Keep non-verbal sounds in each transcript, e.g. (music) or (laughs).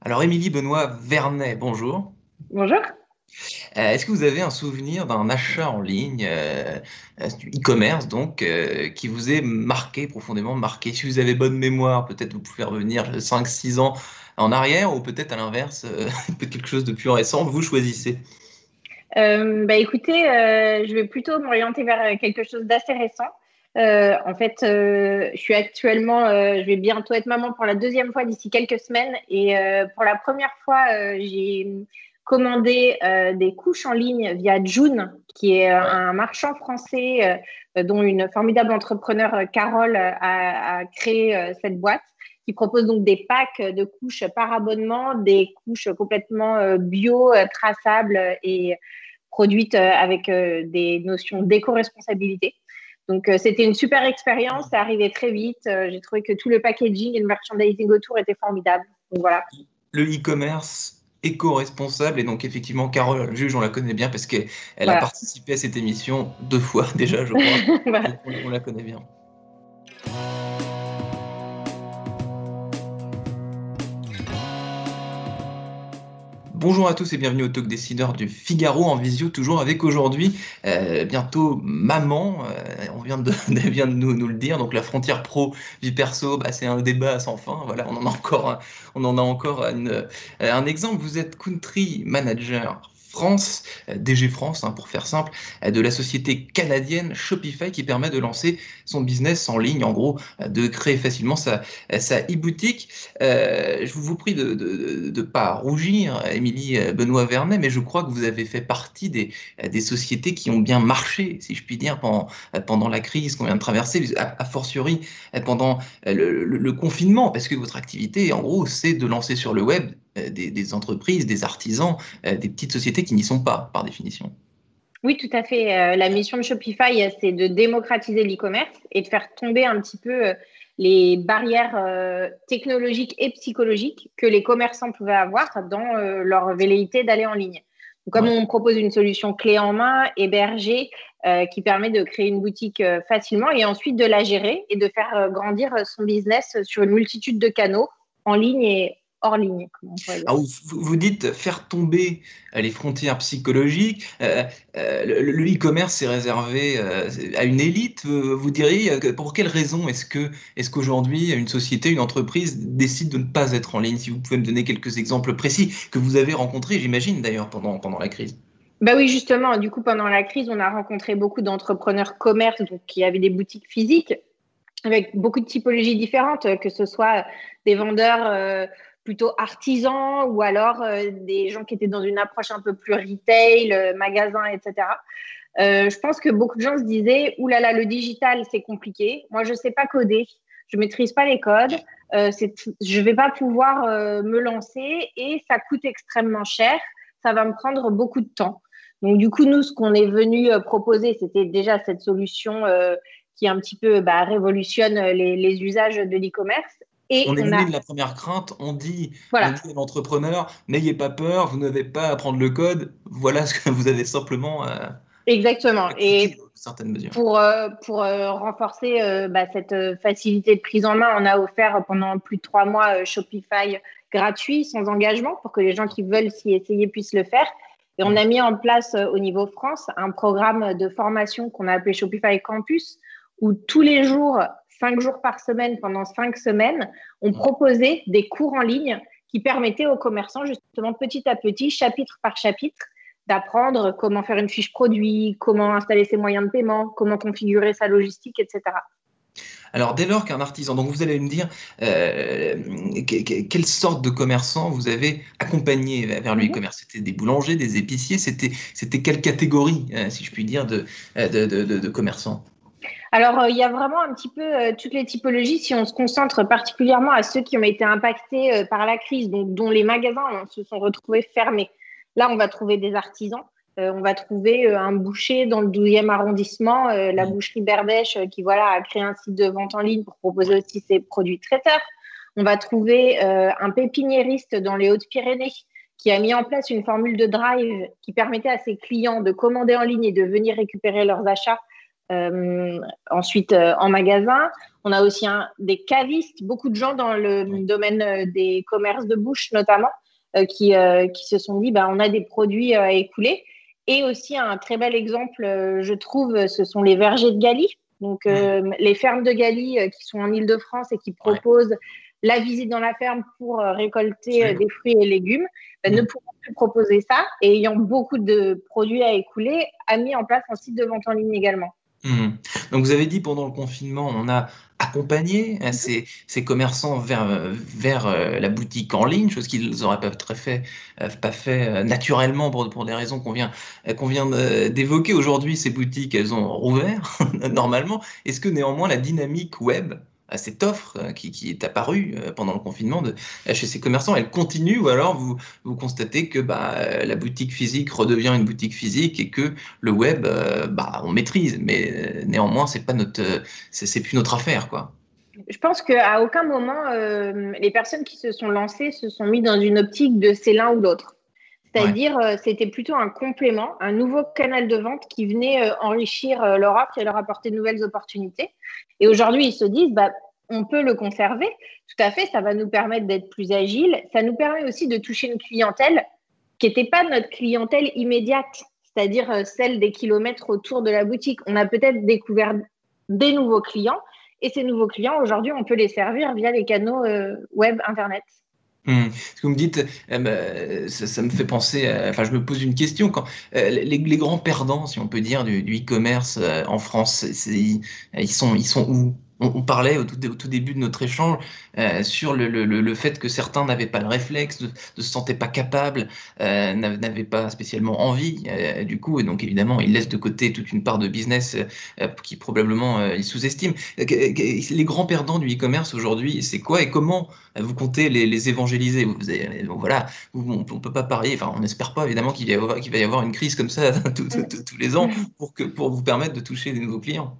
Alors, Émilie Benoît Vernet, bonjour. Bonjour. Euh, Est-ce que vous avez un souvenir d'un achat en ligne, euh, euh, du e-commerce donc, euh, qui vous est marqué, profondément marqué? Si vous avez bonne mémoire, peut-être vous pouvez revenir 5-6 ans en arrière, ou peut-être à l'inverse, euh, (laughs) quelque chose de plus récent, vous choisissez? Euh, bah, écoutez, euh, je vais plutôt m'orienter vers quelque chose d'assez récent. Euh, en fait, euh, je suis actuellement, euh, je vais bientôt être maman pour la deuxième fois d'ici quelques semaines. Et pour la première fois, j'ai commandé des couches en ligne via June, qui est un marchand français dont une formidable entrepreneur, Carole, a, a créé cette boîte, qui propose donc des packs de couches par abonnement, des couches complètement bio, traçables et produites avec des notions d'éco-responsabilité. Donc, euh, c'était une super expérience, c'est arrivé très vite. Euh, J'ai trouvé que tout le packaging et le merchandising autour était formidable. Donc, voilà. Le e-commerce éco-responsable, et donc effectivement, Carole Juge, on la connaît bien parce qu'elle elle a participé à cette émission deux fois (laughs) déjà, je crois. (laughs) Voilà. Donc, on, on la connaît bien. Bonjour à tous et bienvenue au Talk Décideur du Figaro en visio, toujours avec aujourd'hui euh, bientôt maman, euh, on vient de, (laughs) vient de nous, nous le dire, donc la frontière pro vie perso, bah, c'est un débat sans fin, voilà, on en a encore, on en a encore une, euh, un exemple, vous êtes country manager France, euh, DG France hein, pour faire simple, euh, de la société canadienne Shopify qui permet de lancer son business en ligne, en gros, euh, de créer facilement sa, sa e-boutique. Je vous prie de ne pas rougir, Émilie Benoît Vernet, mais je crois que vous avez fait partie des, des sociétés qui ont bien marché, si je puis dire, pendant, pendant la crise qu'on vient de traverser, a, fortiori pendant le, confinement, parce que votre activité, en gros, c'est de lancer sur le web des, des entreprises, des artisans, euh, des petites sociétés qui n'y sont pas, par définition. Oui, tout à fait. Euh, la mission de Shopify, euh, c'est de démocratiser l'e-commerce et de faire tomber un petit peu euh, les barrières euh, technologiques et psychologiques que les commerçants pouvaient avoir dans euh, leur velléité d'aller en ligne. Donc, comme Ouais. on propose une solution clé en main, hébergée, euh, qui permet de créer une boutique euh, facilement et ensuite de la gérer et de faire euh, grandir euh, son business sur une multitude de canaux en ligne et hors ligne. comme on pourrait dire. Alors, vous, vous dites faire tomber euh, les frontières psychologiques. Euh, euh, le le e-commerce c'est réservé euh, à une élite. Vous diriez pour quelles raisons est-ce que est-ce qu'aujourd'hui une société, une entreprise décide de ne pas être en ligne? Si vous pouvez me donner quelques exemples précis que vous avez rencontrés, j'imagine d'ailleurs pendant pendant la crise. Bah oui, justement. Du coup, pendant la crise, on a rencontré beaucoup d'entrepreneurs commerce donc, qui avaient des boutiques physiques avec beaucoup de typologies différentes, que ce soit des vendeurs plutôt artisans ou alors euh, des gens qui étaient dans une approche un peu plus retail, euh, magasin, etc. Euh, je pense que beaucoup de gens se disaient Ouh là là, le digital, c'est compliqué. Moi, je ne sais pas coder, je ne maîtrise pas les codes, je ne vais pas pouvoir me lancer et ça coûte extrêmement cher. Ça va me prendre beaucoup de temps. Donc, du coup, nous, ce qu'on est venu proposer, c'était déjà cette solution qui un petit peu bah, révolutionne les usages de l'e-commerce. Et On est on a, venu de la première crainte. On dit, voilà, on dit à l'entrepreneur, n'ayez pas peur, vous n'avez pas à prendre le code. Voilà ce que vous avez simplement à exactement. Et pour, euh, pour euh, renforcer euh, bah, cette euh, facilité de prise en main, on a offert pendant plus de trois mois euh, Shopify gratuit, sans engagement, pour que les gens qui veulent s'y essayer puissent le faire. Et on a mis en place euh, au niveau France un programme de formation qu'on a appelé Shopify Campus, où tous les jours, cinq jours par semaine, pendant cinq semaines, on proposait des cours en ligne qui permettaient aux commerçants, justement, petit à petit, chapitre par chapitre, d'apprendre comment faire une fiche produit, comment installer ses moyens de paiement, comment configurer sa logistique, etc. Alors, dès lors qu'un artisan, donc vous allez me dire euh, que- que- quelle sorte de commerçants vous avez accompagné vers le Mhm. e-commerce? C'était des boulangers, des épiciers? C'était quelle catégorie, euh, si je puis dire, de, de, de, de- de commerçants? Alors, il y a vraiment un petit peu toutes les typologies. Si on se concentre particulièrement à ceux qui ont été impactés par la crise, donc, dont les magasins hein, se sont retrouvés fermés. Là, on va trouver des artisans. on va trouver un boucher dans le 12e arrondissement, la boucherie Berdèche, qui voilà, a créé un site de vente en ligne pour proposer aussi ses produits traiteurs. On va trouver un pépiniériste dans les Hautes-Pyrénées qui a mis en place une formule de drive qui permettait à ses clients de commander en ligne et de venir récupérer leurs achats euh, ensuite euh, en magasin. On a aussi des cavistes, beaucoup de gens dans le domaine euh, des commerces de bouche notamment, qui, qui se sont dit bah, on a des produits à écouler. Et aussi un très bel exemple, je trouve, ce sont les vergers de Galie. Donc les fermes de Galie qui sont en Ile-de-France et qui proposent la visite dans la ferme pour récolter des fruits et légumes, bah, ne pouvant plus proposer ça et ayant beaucoup de produits à écouler, a mis en place un site de vente en ligne également. Mmh. Donc vous avez dit pendant le confinement, on a accompagné hein, ces, ces, commerçants vers, vers euh, la boutique en ligne, chose qu'ils n'auraient pas, très fait, euh, pas fait euh, naturellement pour, pour des raisons qu'on vient, qu'on vient d'évoquer. Aujourd'hui, ces boutiques, elles ont rouvert (laughs) normalement. Est-ce que néanmoins la dynamique web à cette offre euh, qui, est apparue euh, pendant le confinement chez ces commerçants, elle continue ou alors vous, vous constatez que bah, la boutique physique redevient une boutique physique et que le web, euh, bah, on maîtrise, mais néanmoins, c'est pas notre, c'est plus notre affaire, quoi. Je pense qu'à aucun moment, les personnes qui se sont lancées se sont mis dans une optique de c'est l'un ou l'autre. C'est-à-dire, c'était plutôt un complément, un nouveau canal de vente qui venait enrichir leur offre et leur apporter de nouvelles opportunités. Et aujourd'hui, ils se disent, bah, on peut le conserver. Tout à fait, ça va nous permettre d'être plus agile. Ça nous permet aussi de toucher une clientèle qui n'était pas notre clientèle immédiate, c'est-à-dire euh, celle des kilomètres autour de la boutique. On a peut-être découvert des nouveaux clients et ces nouveaux clients, aujourd'hui, on peut les servir via les canaux euh, web, Internet. Mmh. Ce que vous me dites, euh, bah, ça, me fait penser, enfin je me pose une question, quand les, grands perdants, si on peut dire, du, e-commerce en France, ils, sont, ils sont où? On, parlait au tout, début de notre échange euh, sur le, fait que certains n'avaient pas le réflexe, ne, se sentaient pas capables, euh, n'avaient pas spécialement envie, euh, du coup, et donc évidemment, ils laissent de côté toute une part de business qui probablement ils sous-estiment. Les grands perdants du e-commerce aujourd'hui, c'est quoi et comment vous comptez les, évangéliser? Voilà, on ne peut pas parler, enfin, on n'espère pas évidemment qu'il va, y avoir une crise comme ça (laughs) tous les ans pour, que, pour vous permettre de toucher des nouveaux clients.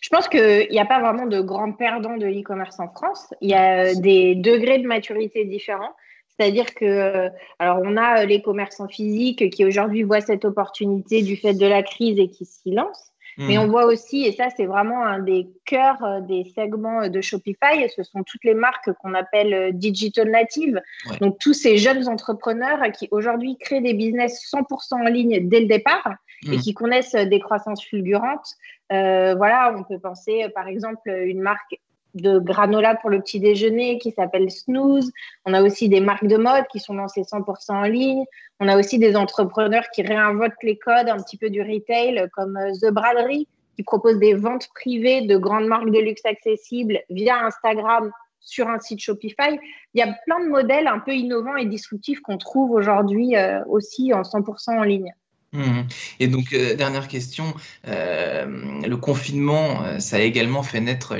Je pense qu'il n'y a pas vraiment de grands perdants de l'e-commerce en France. Il y a des degrés de maturité différents. C'est-à-dire que, euh, alors, on a les commerçants physiques qui aujourd'hui voient cette opportunité du fait de la crise et qui s'y lancent. Mais mmh. on voit aussi, et ça c'est vraiment un des cœurs euh, des segments de Shopify, ce sont toutes les marques qu'on appelle euh, digital native. Donc tous ces jeunes entrepreneurs qui aujourd'hui créent des business 100% en ligne dès le départ et mmh. qui connaissent des croissances fulgurantes. Euh, voilà, on peut penser par exemple une marque de granola pour le petit déjeuner qui s'appelle Snooze. On a aussi des marques de mode qui sont lancées 100% en ligne. On a aussi des entrepreneurs qui réinventent les codes un petit peu du retail comme euh, The Braderie qui propose des ventes privées de grandes marques de luxe accessibles via Instagram sur un site Shopify. Il y a plein de modèles un peu innovants et disruptifs qu'on trouve aujourd'hui euh, aussi en 100% en ligne. Mmh. Et donc, euh, dernière question, euh, le confinement, euh, ça a également fait naître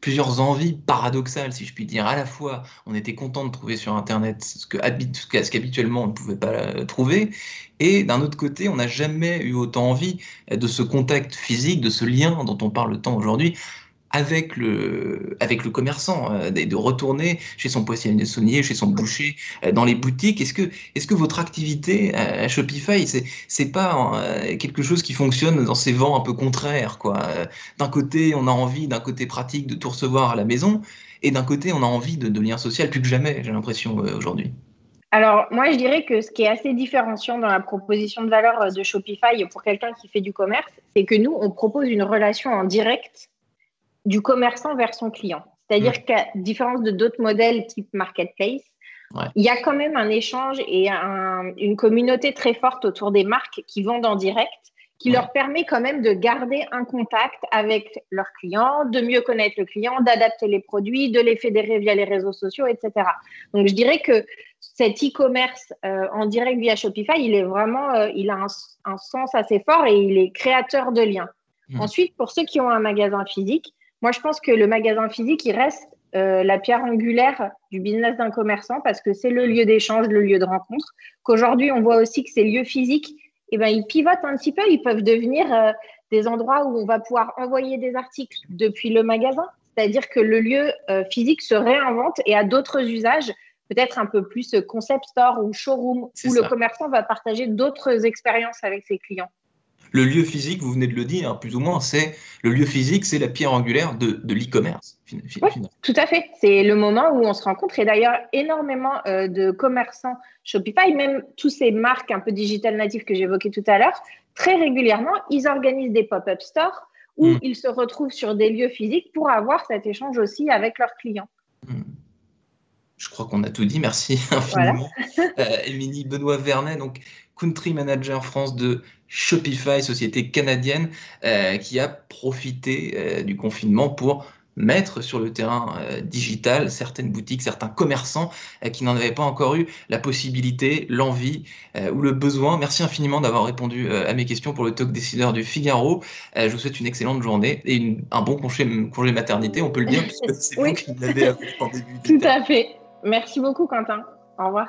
plusieurs envies paradoxales, si je puis dire. À la fois, on était content de trouver sur Internet ce qu'habituellement on ne pouvait pas trouver, et d'un autre côté, on n'a jamais eu autant envie de ce contact physique, de ce lien dont on parle tant aujourd'hui, avec le, avec le commerçant, euh, de retourner chez son poissonnier, chez son boucher, euh, dans les boutiques. Est-ce que, est-ce que votre activité à Shopify, c'est, c'est pas euh, quelque chose qui fonctionne dans ces vents un peu contraires, D'un côté, on a envie, d'un côté pratique, de tout recevoir à la maison, et d'un côté, on a envie de, de lien social plus que jamais, j'ai l'impression aujourd'hui. Alors, moi, je dirais que ce qui est assez différenciant dans la proposition de valeur de Shopify pour quelqu'un qui fait du commerce, c'est que nous, on propose une relation en direct du commerçant vers son client. C'est-à-dire mm. qu'à différence de d'autres modèles type marketplace, il y a quand même un échange et une communauté très forte autour des marques qui vendent en direct, qui leur permet quand même de garder un contact avec leurs clients, de mieux connaître le client, d'adapter les produits, de les fédérer via les réseaux sociaux, etc. Donc, je dirais que cet e-commerce euh, en direct via Shopify, il est vraiment, euh, il a un, un, sens assez fort et il est créateur de liens. Mmh. Ensuite, pour ceux qui ont un magasin physique, moi, je pense que le magasin physique, il reste euh, la pierre angulaire du business d'un commerçant parce que c'est le lieu d'échange, le lieu de rencontre. Qu'aujourd'hui, on voit aussi que ces lieux physiques, eh ben, ils pivotent un petit peu. Ils peuvent devenir euh, des endroits où on va pouvoir envoyer des articles depuis le magasin. C'est-à-dire que le lieu euh, physique se réinvente et a d'autres usages, peut-être un peu plus concept store ou showroom, où le commerçant va partager d'autres expériences avec ses clients. Le lieu physique, vous venez de le dire, plus ou moins, c'est le lieu physique, c'est la pierre angulaire de, l'e-commerce. tout à fait. C'est le moment où on se rencontre. Et d'ailleurs, énormément euh, de commerçants Shopify, même tous ces marques un peu digital natives que j'évoquais tout à l'heure, très régulièrement, ils organisent des pop-up stores où hmm. ils se retrouvent sur des lieux physiques pour avoir cet échange aussi avec leurs clients. Hmm. Je crois qu'on a tout dit. Merci (laughs) infiniment. Euh, Émilie Benoît Vernet, donc country manager France de Shopify, société canadienne, euh, qui a profité euh, du confinement pour mettre sur le terrain digital certaines boutiques, certains commerçants qui n'en avaient pas encore eu la possibilité, l'envie ou le besoin. Merci infiniment d'avoir répondu à mes questions pour le talk décideur du Figaro. je vous souhaite une excellente journée et un bon congé, congé maternité, on peut le dire, puisque c'est (laughs) vous qui l'avez en début. Tout à fait. Merci beaucoup, Quentin. Au revoir.